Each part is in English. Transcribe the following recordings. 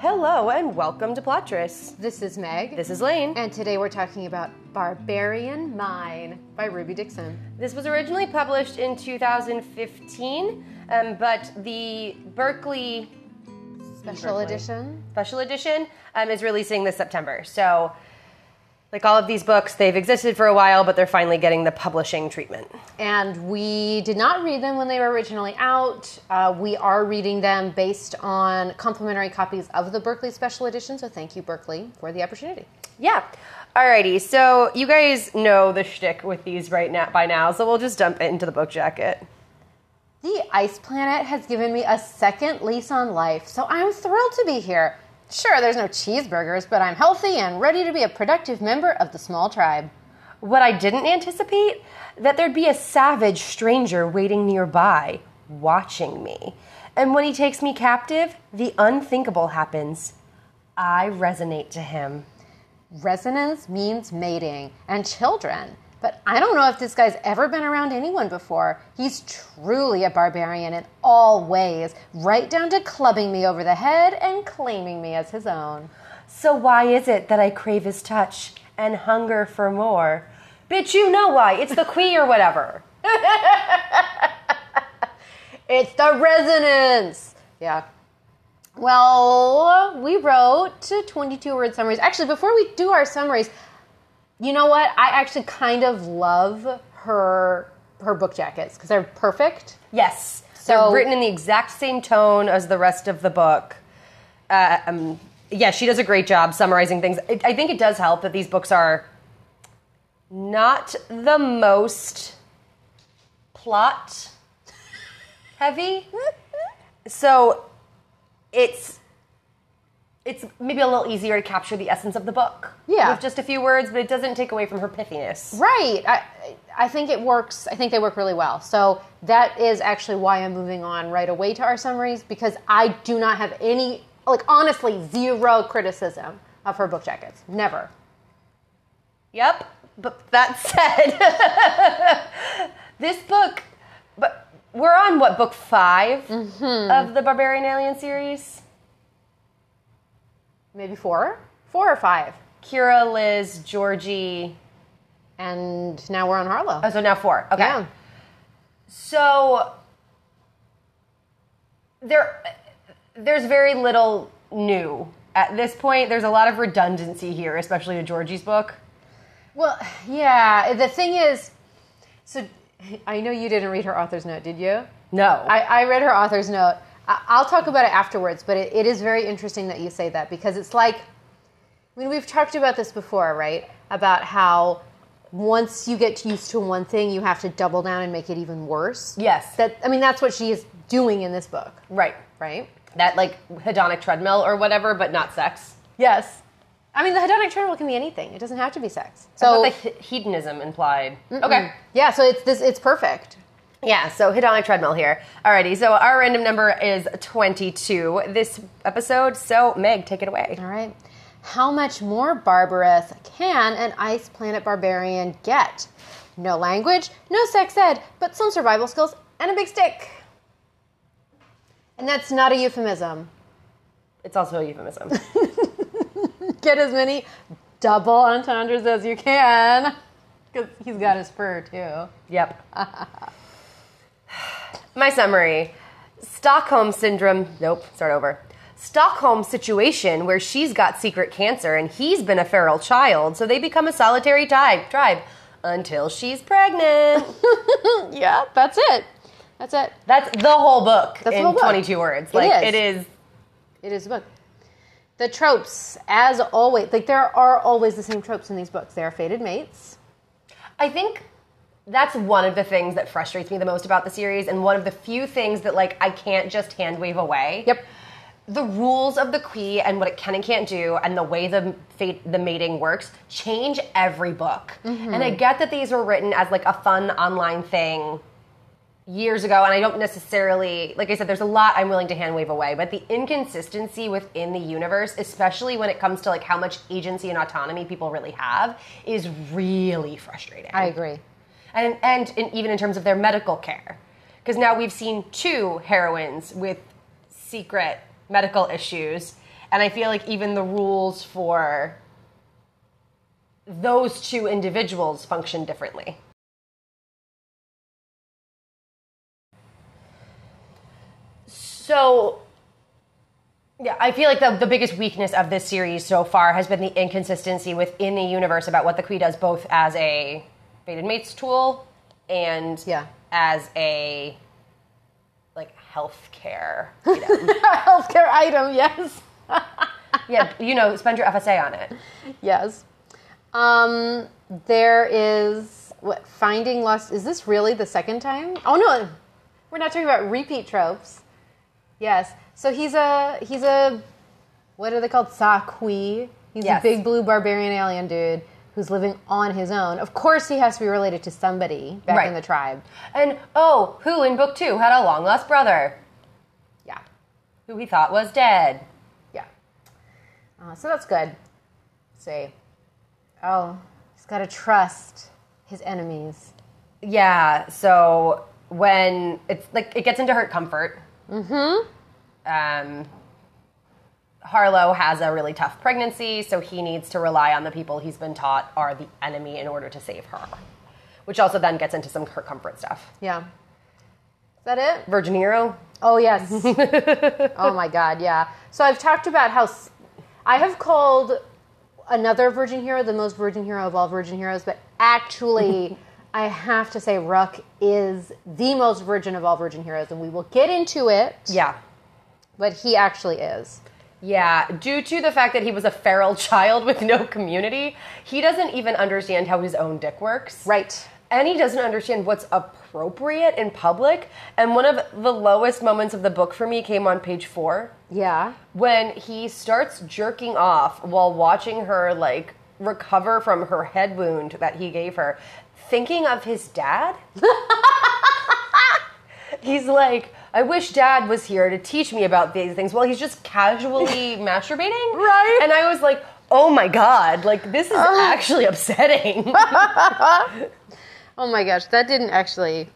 Hello and welcome to Plottress. This is Meg. This is Lane. and today we're talking about Barbarian Mine by Ruby Dixon. This was originally published in 2015, um, but the Berkley Special Berkley. edition. special edition um, is releasing this September. So, like all of these books, they've existed for a while, but they're finally getting the publishing treatment. And we did not read them when they were originally out. Uh, we are reading them based on complimentary copies of the Berkley Special Edition, so thank you, Berkley, for the opportunity. Yeah. Alrighty, so you guys know the shtick with these right now by now, so we'll just dump it into the book jacket. The Ice Planet has given me a second lease on life, so I'm thrilled to be here. Sure, there's no cheeseburgers, but I'm healthy and ready to be a productive member of the small tribe. What I didn't anticipate that there'd be a savage stranger waiting nearby, watching me. And when he takes me captive, the unthinkable happens. I resonate to him. Resonance means mating and children. But I don't know if this guy's ever been around anyone before. He's truly a barbarian in all ways, right down to clubbing me over the head and claiming me as his own. So why is it that I crave his touch and hunger for more? Bitch, you know why. It's the khui or whatever. It's the resonance! Yeah. Well, we wrote 22 word summaries. Actually, before we do our summaries, you know what? I actually kind of love her her book jackets because they're perfect. Yes. So- They're written in the exact same tone as the rest of the book. Uh, um, yeah, she does a great job summarizing things. I, I think it does help that these books are not the most plot heavy. so it's it's maybe a little easier to capture the essence of the book. Yeah. With just a few words, but it doesn't take away from her pithiness. Right. I I think it works. I think they work really well. So that is actually why I'm moving on right away to our summaries because I do not have any like honestly zero criticism of her book jackets. Never. Yep. But that said, this book, but we're on what book 5 mm-hmm. of the Barbarian Alien series. Maybe four? Four or five. Kira, Liz, Georgie. And now we're on Harlow. Oh, so now four. Okay. Yeah. So there, there's very little new at this point. There's a lot of redundancy here, especially to Georgie's book. Well, yeah. The thing is, so I know you didn't read her author's note, did you? No. I, I read her author's note. I'll talk about it afterwards, but it, it is very interesting that you say that because it's like, I mean, we've talked about this before, right? About how once you get used to one thing, you have to double down and make it even worse. Yes. That I mean, that's what she is doing in this book, right. right? That like hedonic treadmill or whatever, but not sex. Yes. I mean, the hedonic treadmill can be anything. It doesn't have to be sex. So So the hedonism implied. Okay. yeah, so it's this. It's perfect. Yeah, so hedonic treadmill here. Alrighty, so our random number is 22 this episode. So, Meg, take it away. All right. How much more barbarous can an ice planet barbarian get? No language, no sex ed, but some survival skills and a big stick. And that's not a euphemism. It's also a euphemism. Get as many double entendres as you can. Because he's got his fur too. yep. My summary Stockholm syndrome. Nope, start over. Stockholm situation where she's got secret cancer and he's been a feral child, so they become a solitary tribe, tribe until she's pregnant. Yeah, that's it. That's it. That's the whole book That's in whole book. 22 words. Like is. it is It is a book. The tropes, as always, like there are always the same tropes in these books. They are fated mates. I think that's one of the things that frustrates me the most about the series, and one of the few things that like I can't just hand wave away. Yep. The rules of the Khui and what it can and can't do, and the way the fate, the mating works, change every book. Mm-hmm. And I get that these were written as like a fun online thing years ago, and I don't necessarily, like I said, there's a lot I'm willing to hand wave away, but the inconsistency within the universe, especially when it comes to like how much agency and autonomy people really have, is really frustrating I agree. And and in, even in terms of their medical care, because now we've seen two heroines with secret medical issues, And I feel like even the rules for those two individuals function differently. So, yeah, I feel like the, the biggest weakness of this series so far has been the inconsistency within the universe about what the Queen does, both as a fated mates tool and Yeah. as a like healthcare item. Healthcare item, yes. yeah, you know, spend your FSA on it. Yes. Um, there is what finding lost. Is this really the second time? Oh no, we're not talking about repeat tropes. Yes. So he's a he's a what are they called? Sa-khui. He's Yes. a big blue barbarian alien dude who's living on his own. Of course, he has to be related to somebody back Right. in the tribe. And oh, who in book two had a long lost brother Yeah. who he thought was dead? Yeah. Uh, so that's good. See. Oh, he's got to trust his enemies. Yeah, so when it's like it gets into her comfort. Mm-hmm. Um, Harlow has a really tough pregnancy, so he needs to rely on the people he's been taught are the enemy in order to save her. Which also then gets into some her comfort stuff. Yeah. Is that it? Virgin Hero? Oh, yes. oh, my God, yeah. So I've talked about how I have called another Virgin Hero the most Virgin Hero of all Virgin Heroes, but actually, I have to say, Rukh is the most Virgin of all Virgin Heroes, and we will get into it, Yeah. but he actually is. Yeah, due to the fact that he was a feral child with no community, he doesn't even understand how his own dick works. Right. And he doesn't understand what's appropriate in public. And one of the lowest moments of the book for me came on page four Yeah. when he starts jerking off while watching her, like, recover from her head wound that he gave her, thinking of his dad. He's like, I wish dad was here to teach me about these things. Well, he's just casually masturbating. Right. And I was like, oh my God, like, this is actually upsetting. Oh my gosh, that didn't actually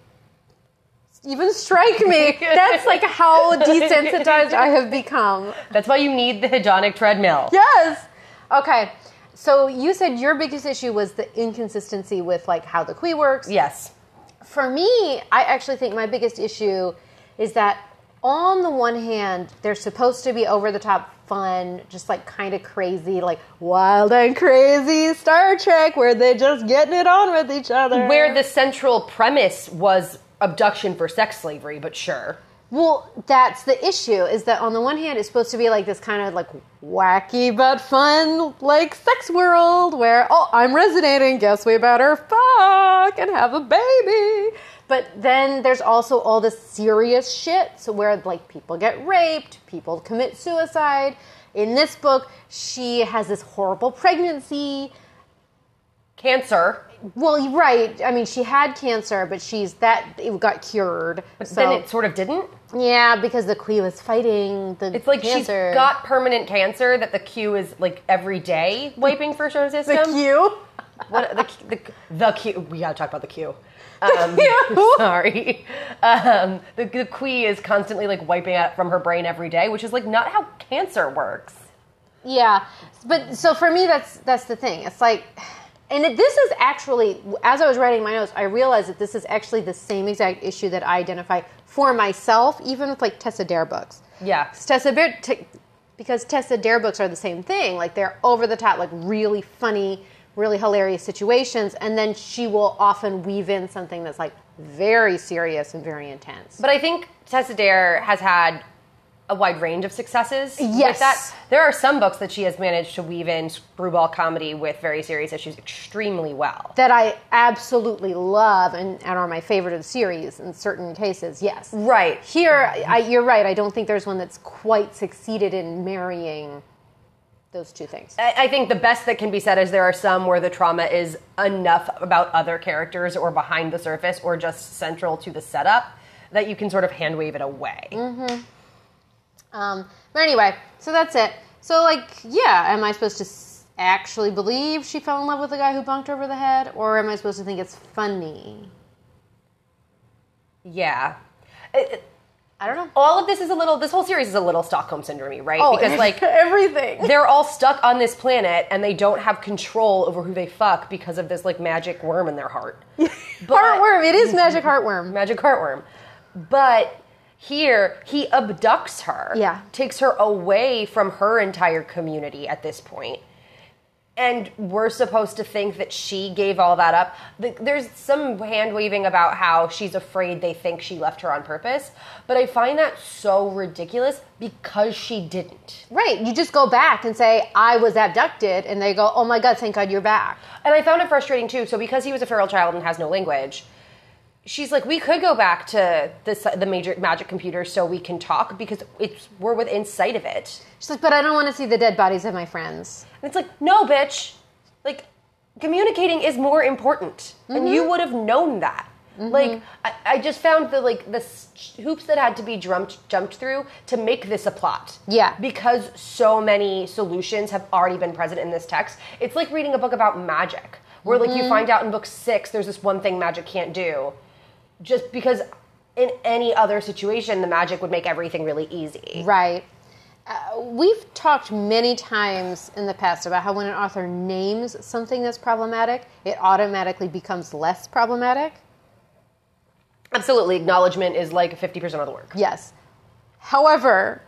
even strike me. That's like how desensitized I have become. That's why you need the hedonic treadmill. Yes. Okay. So you said your biggest issue was the inconsistency with like how the khui works. Yes. For me, I actually think my biggest issue is that on the one hand, they're supposed to be over the top fun, just like kind of crazy, like wild and crazy Star Trek, where they're just getting it on with each other. Where the central premise was abduction for sex slavery, but sure. Well, that's the issue. Is that on the one hand, it's supposed to be like this kind of like wacky but fun, like sex world where oh, I'm resonating. Guess we better fuck and have a baby. But then there's also all the serious shit. So where like people get raped, people commit suicide. In this book, she has this horrible pregnancy. Cancer. Well, right. I mean, she had cancer, but she's that it got cured. But so, then it sort of didn't. yeah, because the queen was fighting the It's like cancer. she's got permanent cancer that the Q is like every day wiping for her system. the Q. What the the the Q? We gotta talk about the Q. Um, sorry. Um, the the khui is constantly like wiping out from her brain every day, which is like not how cancer works. Yeah, but so for me, that's that's the thing. It's like, and it, this is actually, as I was writing my notes, I realized that this is actually the same exact issue that I identify for myself, even with like Tessa Dare books. Yeah. Tessa Dare, t- because Tessa Dare books are the same thing. Like they're over the top, like really funny, really hilarious situations, and then she will often weave in something that's like very serious and very intense. But I think Tessa Dare has had a wide range of successes. Yes. That. There are some books that she has managed to weave in screwball comedy with very serious issues extremely well. that I absolutely love and, and are my favorite of the series in certain cases, yes. Right. Here, I, you're right. I don't think there's one that's quite succeeded in marrying those two things. I I think the best that can be said is there are some where the trauma is enough about other characters or behind the surface or just central to the setup that you can sort of hand wave it away. Um, but anyway, so that's it. So, like, yeah, am I supposed to actually believe she fell in love with the guy who bunked over the head, or am I supposed to think it's funny? Yeah. It- I don't know. all of this is a little. This whole series is a little Stockholm syndrome, right? Oh, because like everything. they're all stuck on this planet and they don't have control over who they fuck because of this like magic worm in their heart. But- heartworm. It is magic heartworm. magic heartworm. But here he abducts her. Yeah. Takes her away from her entire community at this point. And we're supposed to think that she gave all that up. There's some hand waving about how she's afraid they think she left her on purpose, but I find that so ridiculous because she didn't. Right. You just go back and say, I was abducted. And they go, oh my God, thank God you're back. And I found it frustrating too. So because he was a feral child and has no language, she's like, we could go back to this, the major magic computer so we can talk because it's we're within sight of it. She's like, but I don't want to see the dead bodies of my friends. And it's like, no, bitch. Like, communicating is more important, and you mm-hmm. would have known that. Mm-hmm. Like, I, I just found the like the hoops that had to be jumped jumped through to make this a plot. Yeah. because so many solutions have already been present in this text. It's like reading a book about magic, where like you mm-hmm. find out in book six there's this one thing magic can't do, just because in any other situation the magic would make everything really easy. Right. Uh, we've talked many times in the past about how when an author names something that's problematic, it automatically becomes less problematic. Absolutely, acknowledgement is like fifty percent of the work. Yes. However,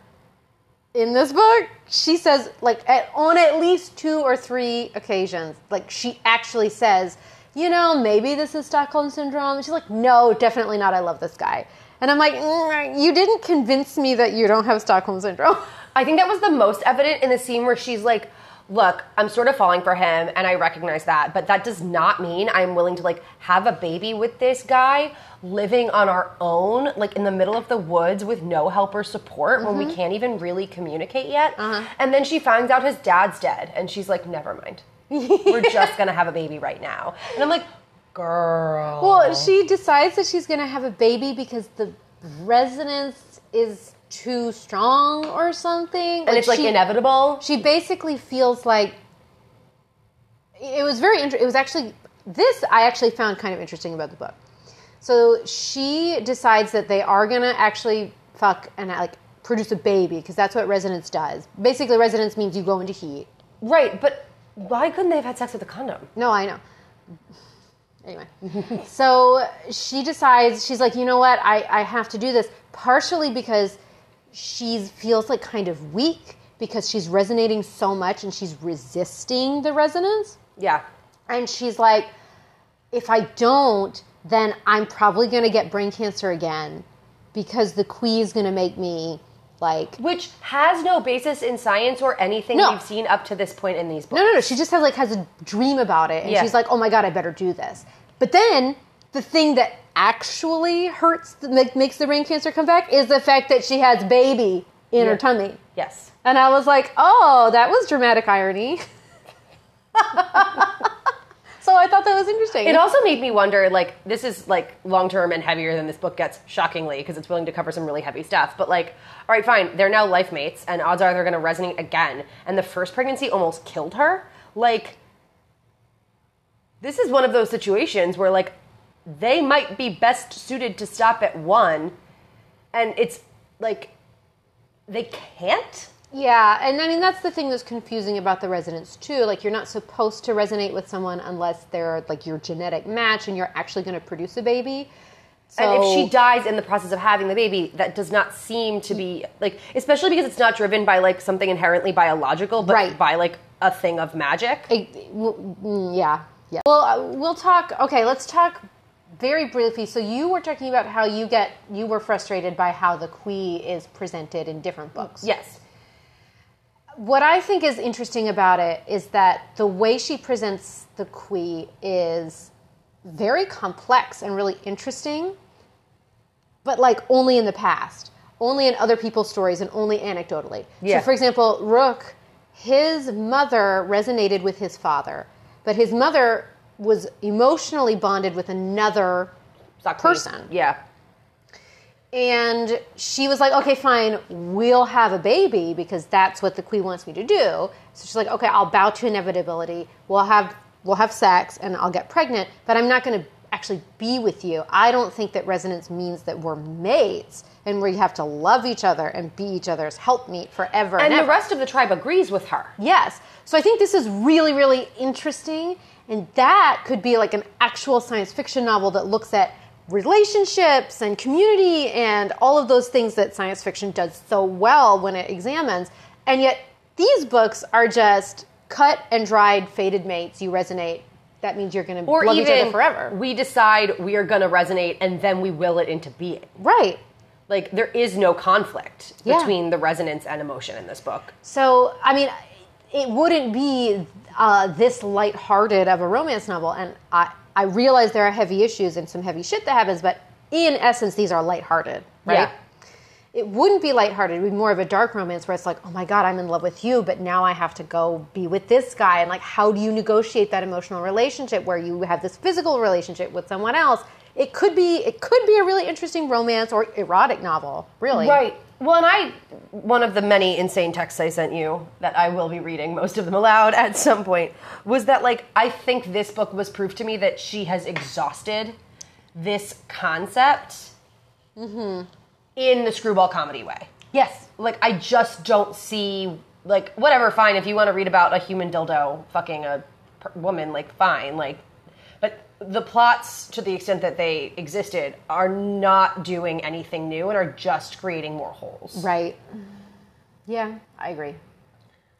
in this book, she says, like, at, on at least two or three occasions, like, she actually says, you know, maybe this is Stockholm Syndrome. She's like, no, definitely not. I love this guy. And I'm like, mm, you didn't convince me that you don't have Stockholm Syndrome. I think that was the most evident in the scene where she's like, "Look, I'm sort of falling for him, and I recognize that, but that does not mean I'm willing to like have a baby with this guy, living on our own, like in the middle of the woods with no help or support when we can't even really communicate yet." And then she finds out his dad's dead, and she's like, "Never mind, we're just gonna have a baby right now." And I'm like, "Girl." Well, she decides that she's to have a baby because the resonance is too strong or something. and it's like she, inevitable. She basically feels like it was very interesting. It was actually this I actually found kind of interesting about the book. So she decides that they are to actually fuck and like produce a baby because that's what resonance does. Basically, resonance means you go into heat. Right, but why couldn't they have had sex with a condom? No, I know. Anyway, so she decides, she's like, you know what, I, I have to do this, partially because she feels like kind of weak because she's resonating so much and she's resisting the resonance. Yeah. And she's like, if I don't, then I'm probably going to get brain cancer again because the khui is going to make me like which has no basis in science or anything No. we've seen up to this point in these books. No, no, no. She just has like has a dream about it, and Yeah. she's like, "Oh my god, I better do this." But then the thing that actually hurts, make, makes the brain cancer come back, is the fact that she has baby in Yeah. her tummy. Yes. And I was like, "Oh, that was dramatic irony." I thought that was interesting. It also made me wonder like this is like long term and heavier than this book gets shockingly because it's willing to cover some really heavy stuff. But like, all right, fine, they're now life mates and odds are they're going to resonate again. And the first pregnancy almost killed her. Like this is one of those situations where like they might be best suited to stop at one and it's like they can't Yeah, and I mean that's the thing that's confusing about the resonance too. Like you're not supposed to resonate with someone unless they're like your genetic match and you're actually going to produce a baby. So, And if she dies in the process of having the baby, that does not seem to be like, especially because it's not driven by like something inherently biological, but Right. by like a thing of magic. It- mm, yeah, yeah. Well, uh, we'll talk. Okay, let's talk very briefly. So you were talking about how you get you were frustrated by how the Khui is presented in different books. Yes. What I think is interesting about it is that the way she presents the Khui is very complex and really interesting, but like only in the past, only in other people's stories, and only anecdotally. Yeah. So, for example, Rukh, his mother resonated with his father, but his mother was emotionally bonded with another Sock person. Yeah. And she was like, okay, fine, we'll have a baby because that's what the queen wants me to do. So she's like, okay, I'll bow to inevitability. We'll have we'll have sex and I'll get pregnant, but I'm not going to actually be with you. I don't think that resonance means that we're mates and we have to love each other and be each other's helpmeet forever. And the ever. rest of the tribe agrees with her. Yes. So I think this is really, really interesting. And that could be like an actual science fiction novel that looks at relationships and community and all of those things that science fiction does so well when it examines. And yet these books are just cut and dried, fated mates. You resonate. That means you're going to Or love even each other forever. we decide we are going to resonate and then we will it into being. right. Like there is no conflict Yeah. between the resonance and emotion in this book. So, I mean, it wouldn't be uh, this lighthearted of a romance novel. And I, I realize there are heavy issues and some heavy shit that happens, but in essence, these are lighthearted, right? Yeah. It wouldn't be lighthearted. It would be more of a dark romance where it's like, oh my God, I'm in love with you, but now I have to go be with this guy. And like, how do you negotiate that emotional relationship where you have this physical relationship with someone else? It could be, it could be a really interesting romance or erotic novel, really. Right. Well, and I, one of the many insane texts I sent you that I will be reading, most of them aloud at some point, was that, like, I think this book was proof to me that she has exhausted this concept mm-hmm. in the screwball comedy way. Yes. Like, I just don't see, like, whatever, fine. If you want to read about a human dildo fucking a woman, like, fine. Like, the plots, to the extent that they existed, are not doing anything new and are just creating more holes. Right. Yeah, I agree.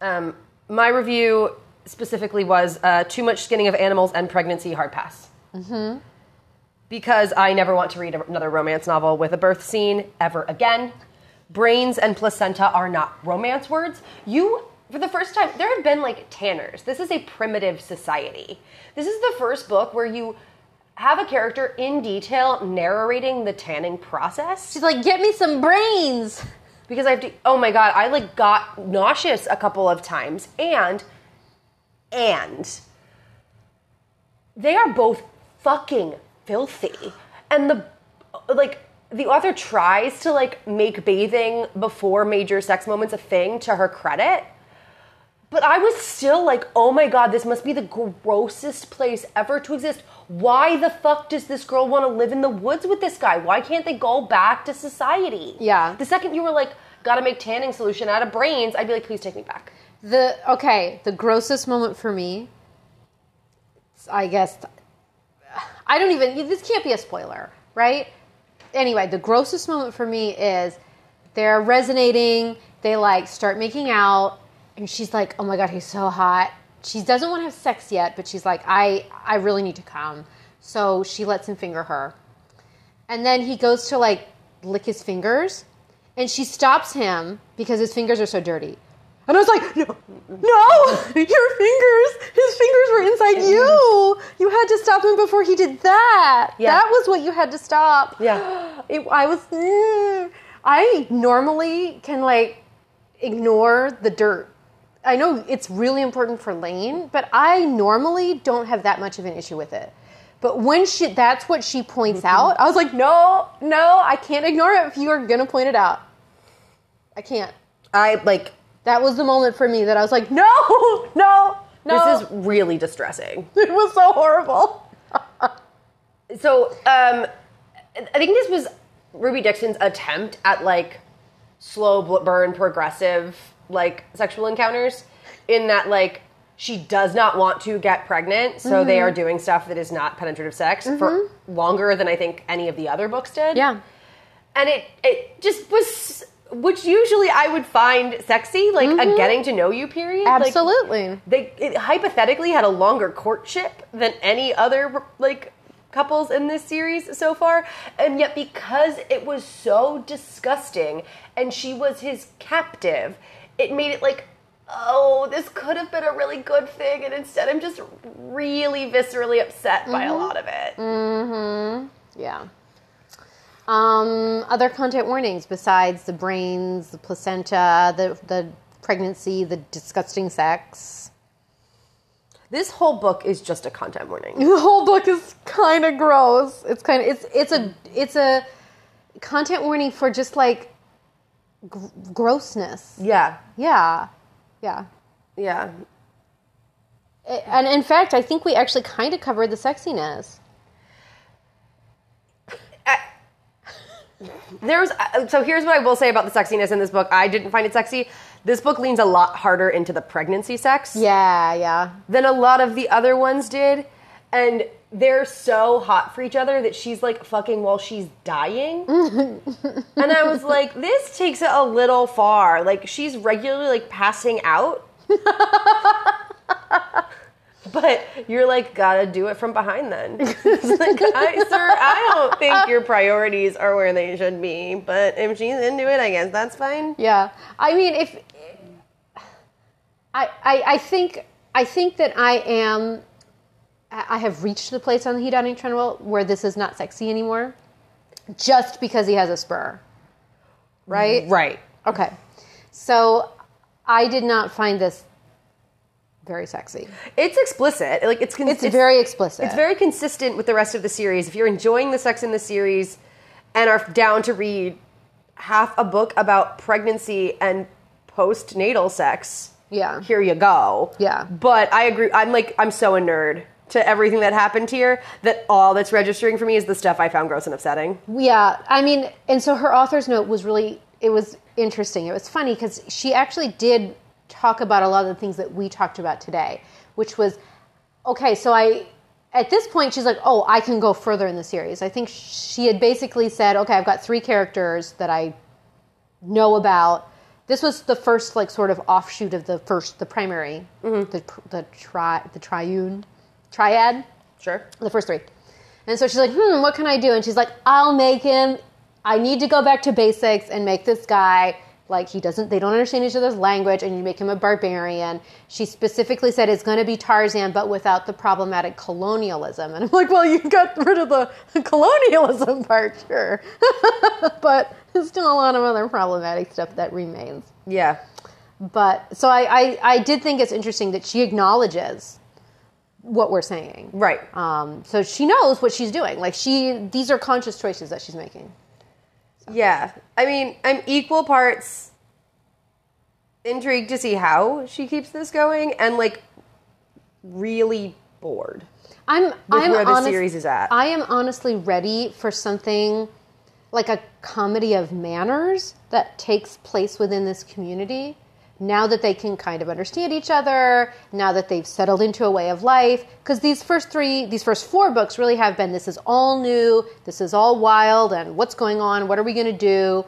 Um, my review specifically was uh, too much skinning of animals and pregnancy hard pass. Mm-hmm. Because I never want to read another romance novel with a birth scene ever again. Brains and placenta are not romance words. You, for the first time, there have been like tanners. This is a primitive society. This is the first book where you have a character in detail narrating the tanning process She's like, get me some brains. because I have to. Oh my god, I like got nauseous a couple of times, and and they are both fucking filthy, and the like the author tries to like make bathing before major sex moments a thing to her credit. But I was still like, oh my god, this must be the grossest place ever to exist. Why the fuck does this girl want to live in the woods with this guy? Why can't they go back to society? Yeah. The second you were like, gotta make tanning solution out of brains, I'd be like, please take me back. The okay, the grossest moment for me, I guess, I don't even. This can't be a spoiler, right? Anyway, the grossest moment for me is they're resonating. They like start making out, and she's like, "Oh my god, he's so hot." She doesn't want to have sex yet, but she's like, "I, I really need to come." So she lets him finger her, and then he goes to like lick his fingers, and she stops him because his fingers are so dirty. And I was like, no, no, your fingers, his fingers were inside you. You had to stop him before he did that. Yeah. That was what you had to stop. Yeah. It, I was, mm, I normally can like ignore the dirt. I know it's really important for Lane, but I normally don't have that much of an issue with it. But when she, that's what she points out, I was like, no, no, I can't ignore it if you are going to point it out. I can't. I like, That was the moment for me that I was like, no, no, no. this is really distressing. it was so horrible. So, um, I think this was Ruby Dixon's attempt at like slow burn progressive like sexual encounters in that like she does not want to get pregnant so they are mm-hmm. doing stuff that is not penetrative sex for mm-hmm. longer than i think any of the other books did. Yeah. and it it just was which usually i would find sexy like a mm-hmm. getting to know you period Like, Absolutely. they it hypothetically had a longer courtship than any other like couples in this series so far. And yet because it was so disgusting and she was his captive it made it like oh this could have been a really good thing and instead i'm just really viscerally upset by a lot of it Mm-hmm. yeah. Um, other content warnings besides the brains, the placenta, the the pregnancy, the disgusting sex. this whole book is just a content warning The whole book is kind of gross. It's kind of it's it's a it's a content warning for just like gr- grossness. Yeah. Yeah. Yeah. Yeah. It, and in fact, I think we actually kind of covered the sexiness. There's so here's what I will say about the sexiness in this book. I didn't find it sexy. This book leans a lot harder into the pregnancy sex. Yeah, yeah. Than a lot of the other ones did. And they're so hot for each other that she's like fucking while she's dying. and I was like, this takes it a little far. Like she's regularly like passing out. But you're like, gotta do it from behind then. Like, I, sir, I don't think your priorities are where they should be. But if she's into it, I guess that's fine. Yeah, I mean, if I, I, I think, I think that I am, I have reached the place on the hedonic treadmill where this is not sexy anymore, just because he has a spur, right? Right. Okay, so I did not find this very sexy. It's explicit. Like it's con- It's, very explicit. It's very consistent with the rest of the series. If you're enjoying the sex in the series and are down to read half a book about pregnancy and postnatal sex, Yeah. here you go. Yeah. But I agree. I'm like I'm so a nerd to everything that happened here that all that's registering for me is the stuff I found gross and upsetting. Yeah, I mean, and so her author's note was really it was interesting. It was funny because she actually did talk about a lot of the things that we talked about today, which was okay. So I at this point she's like, oh, I can go further in the series. I think she had basically said, okay, I've got three characters that I know about. This was the first like sort of offshoot of the first the primary mm-hmm. the the tri the triune triad Sure. the first three. And so she's like, hmm, what can I do? And she's like, I'll make him. I need to go back to basics and make this guy like he doesn't. They don't understand each other's language, and you make him a barbarian. She specifically said it's going to be Tarzan, but without the problematic colonialism. And I'm like, well, you got rid of the colonialism part, sure, but there's still a lot of other problematic stuff that remains. Yeah. But so I, I, I did think it's interesting that she acknowledges what we're saying. Right. Um, so she knows what she's doing. Like she, these are conscious choices that she's making. Yeah. I mean, I'm equal parts intrigued to see how she keeps this going and like really bored. I'm, I'm where the honest- series is at. I am honestly ready for something like a comedy of manners that takes place within this community. Now that they can kind of understand each other, now that they've settled into a way of life, because these first three, these first four books really have been this is all new, this is all wild, and what's going on, what are we going to do?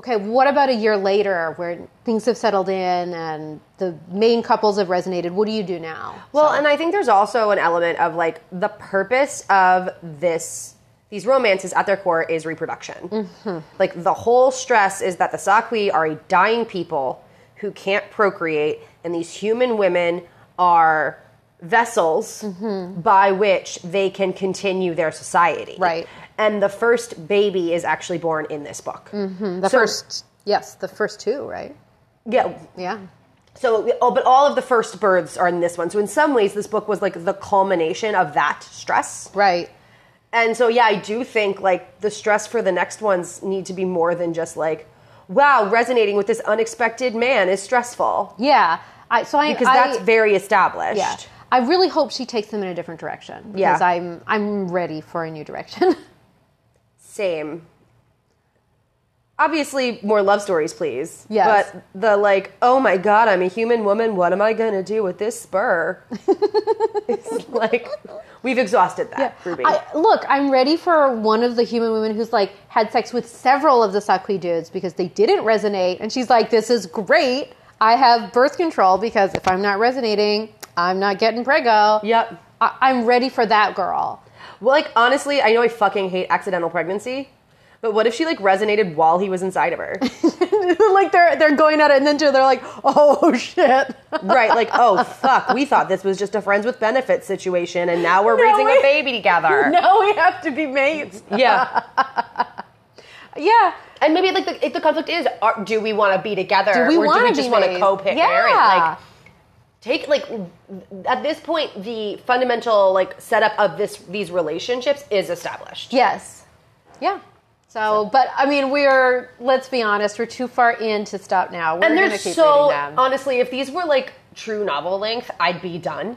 okay, what about a year later where things have settled in and the main couples have resonated? What do you do now? Well, and I think there's also an element of like the purpose of this these romances at their core is reproduction. Mm-hmm. Like the whole stress is that the Sa-khui are a dying people who can't procreate, and these human women are vessels by which they can continue their society. Right. And the first baby is actually born in this book. Mm-hmm. The So- first, yes, the first two, right? Yeah, Yeah. So, oh, but all of the first births are in this one. So, in some ways, this book was like the culmination of that stress. Right. And so, yeah, I do think like the stress for the next ones need to be more than just like, wow, resonating with this unexpected man is stressful Yeah. I, so I, because I, that's very established. yeah. I really hope she takes them in a different direction because Yeah. I'm I'm ready for a new direction. Same. Obviously, more love stories, please. Yes. But the like, oh my god, I'm a human woman. What am I gonna do with this spur? it's like we've exhausted that, Yeah. Ruby. I, look, I'm ready for one of the human women who's like had sex with several of the Sa-khui dudes because they didn't resonate, and she's like, "This is great. I have birth control because if I'm not resonating, I'm not getting prego." Yep. I, I'm ready for that girl. Well, like honestly, I know I fucking hate accidental pregnancy, but what if she like resonated while he was inside of her? like they're they're going at it, and then they're like, "Oh shit." right? Like, oh fuck, we thought this was just a friends with benefits situation, and now we're No, raising we- a baby together. now we have to be mates. Yeah, Yeah. and maybe like the, if the conflict is, are, do we want to be together, Do we or do wanna we just want to co-parent? Yeah. Like, take like at this point, the fundamental like setup of this these relationships is established. Yes. Yeah. So, but I mean, we're let's be honest, we're too far in to stop now. We're and they're keep so honestly if these were like true novel length i'd be done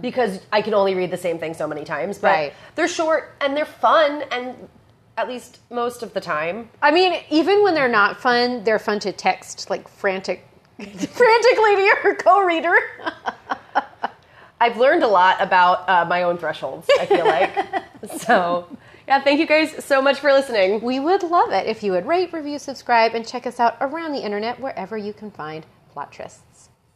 because i can only read the same thing so many times but Mm-hmm. Right. they're short and they're fun and at least most of the time. I mean, even when they're not fun, they're fun to text like frantic, frantically to your co-reader. I've learned a lot about uh, my own thresholds, I feel like. so, yeah, thank you guys so much for listening. We would love it if you would rate, review, subscribe, and check us out around the internet wherever you can find plot trysts.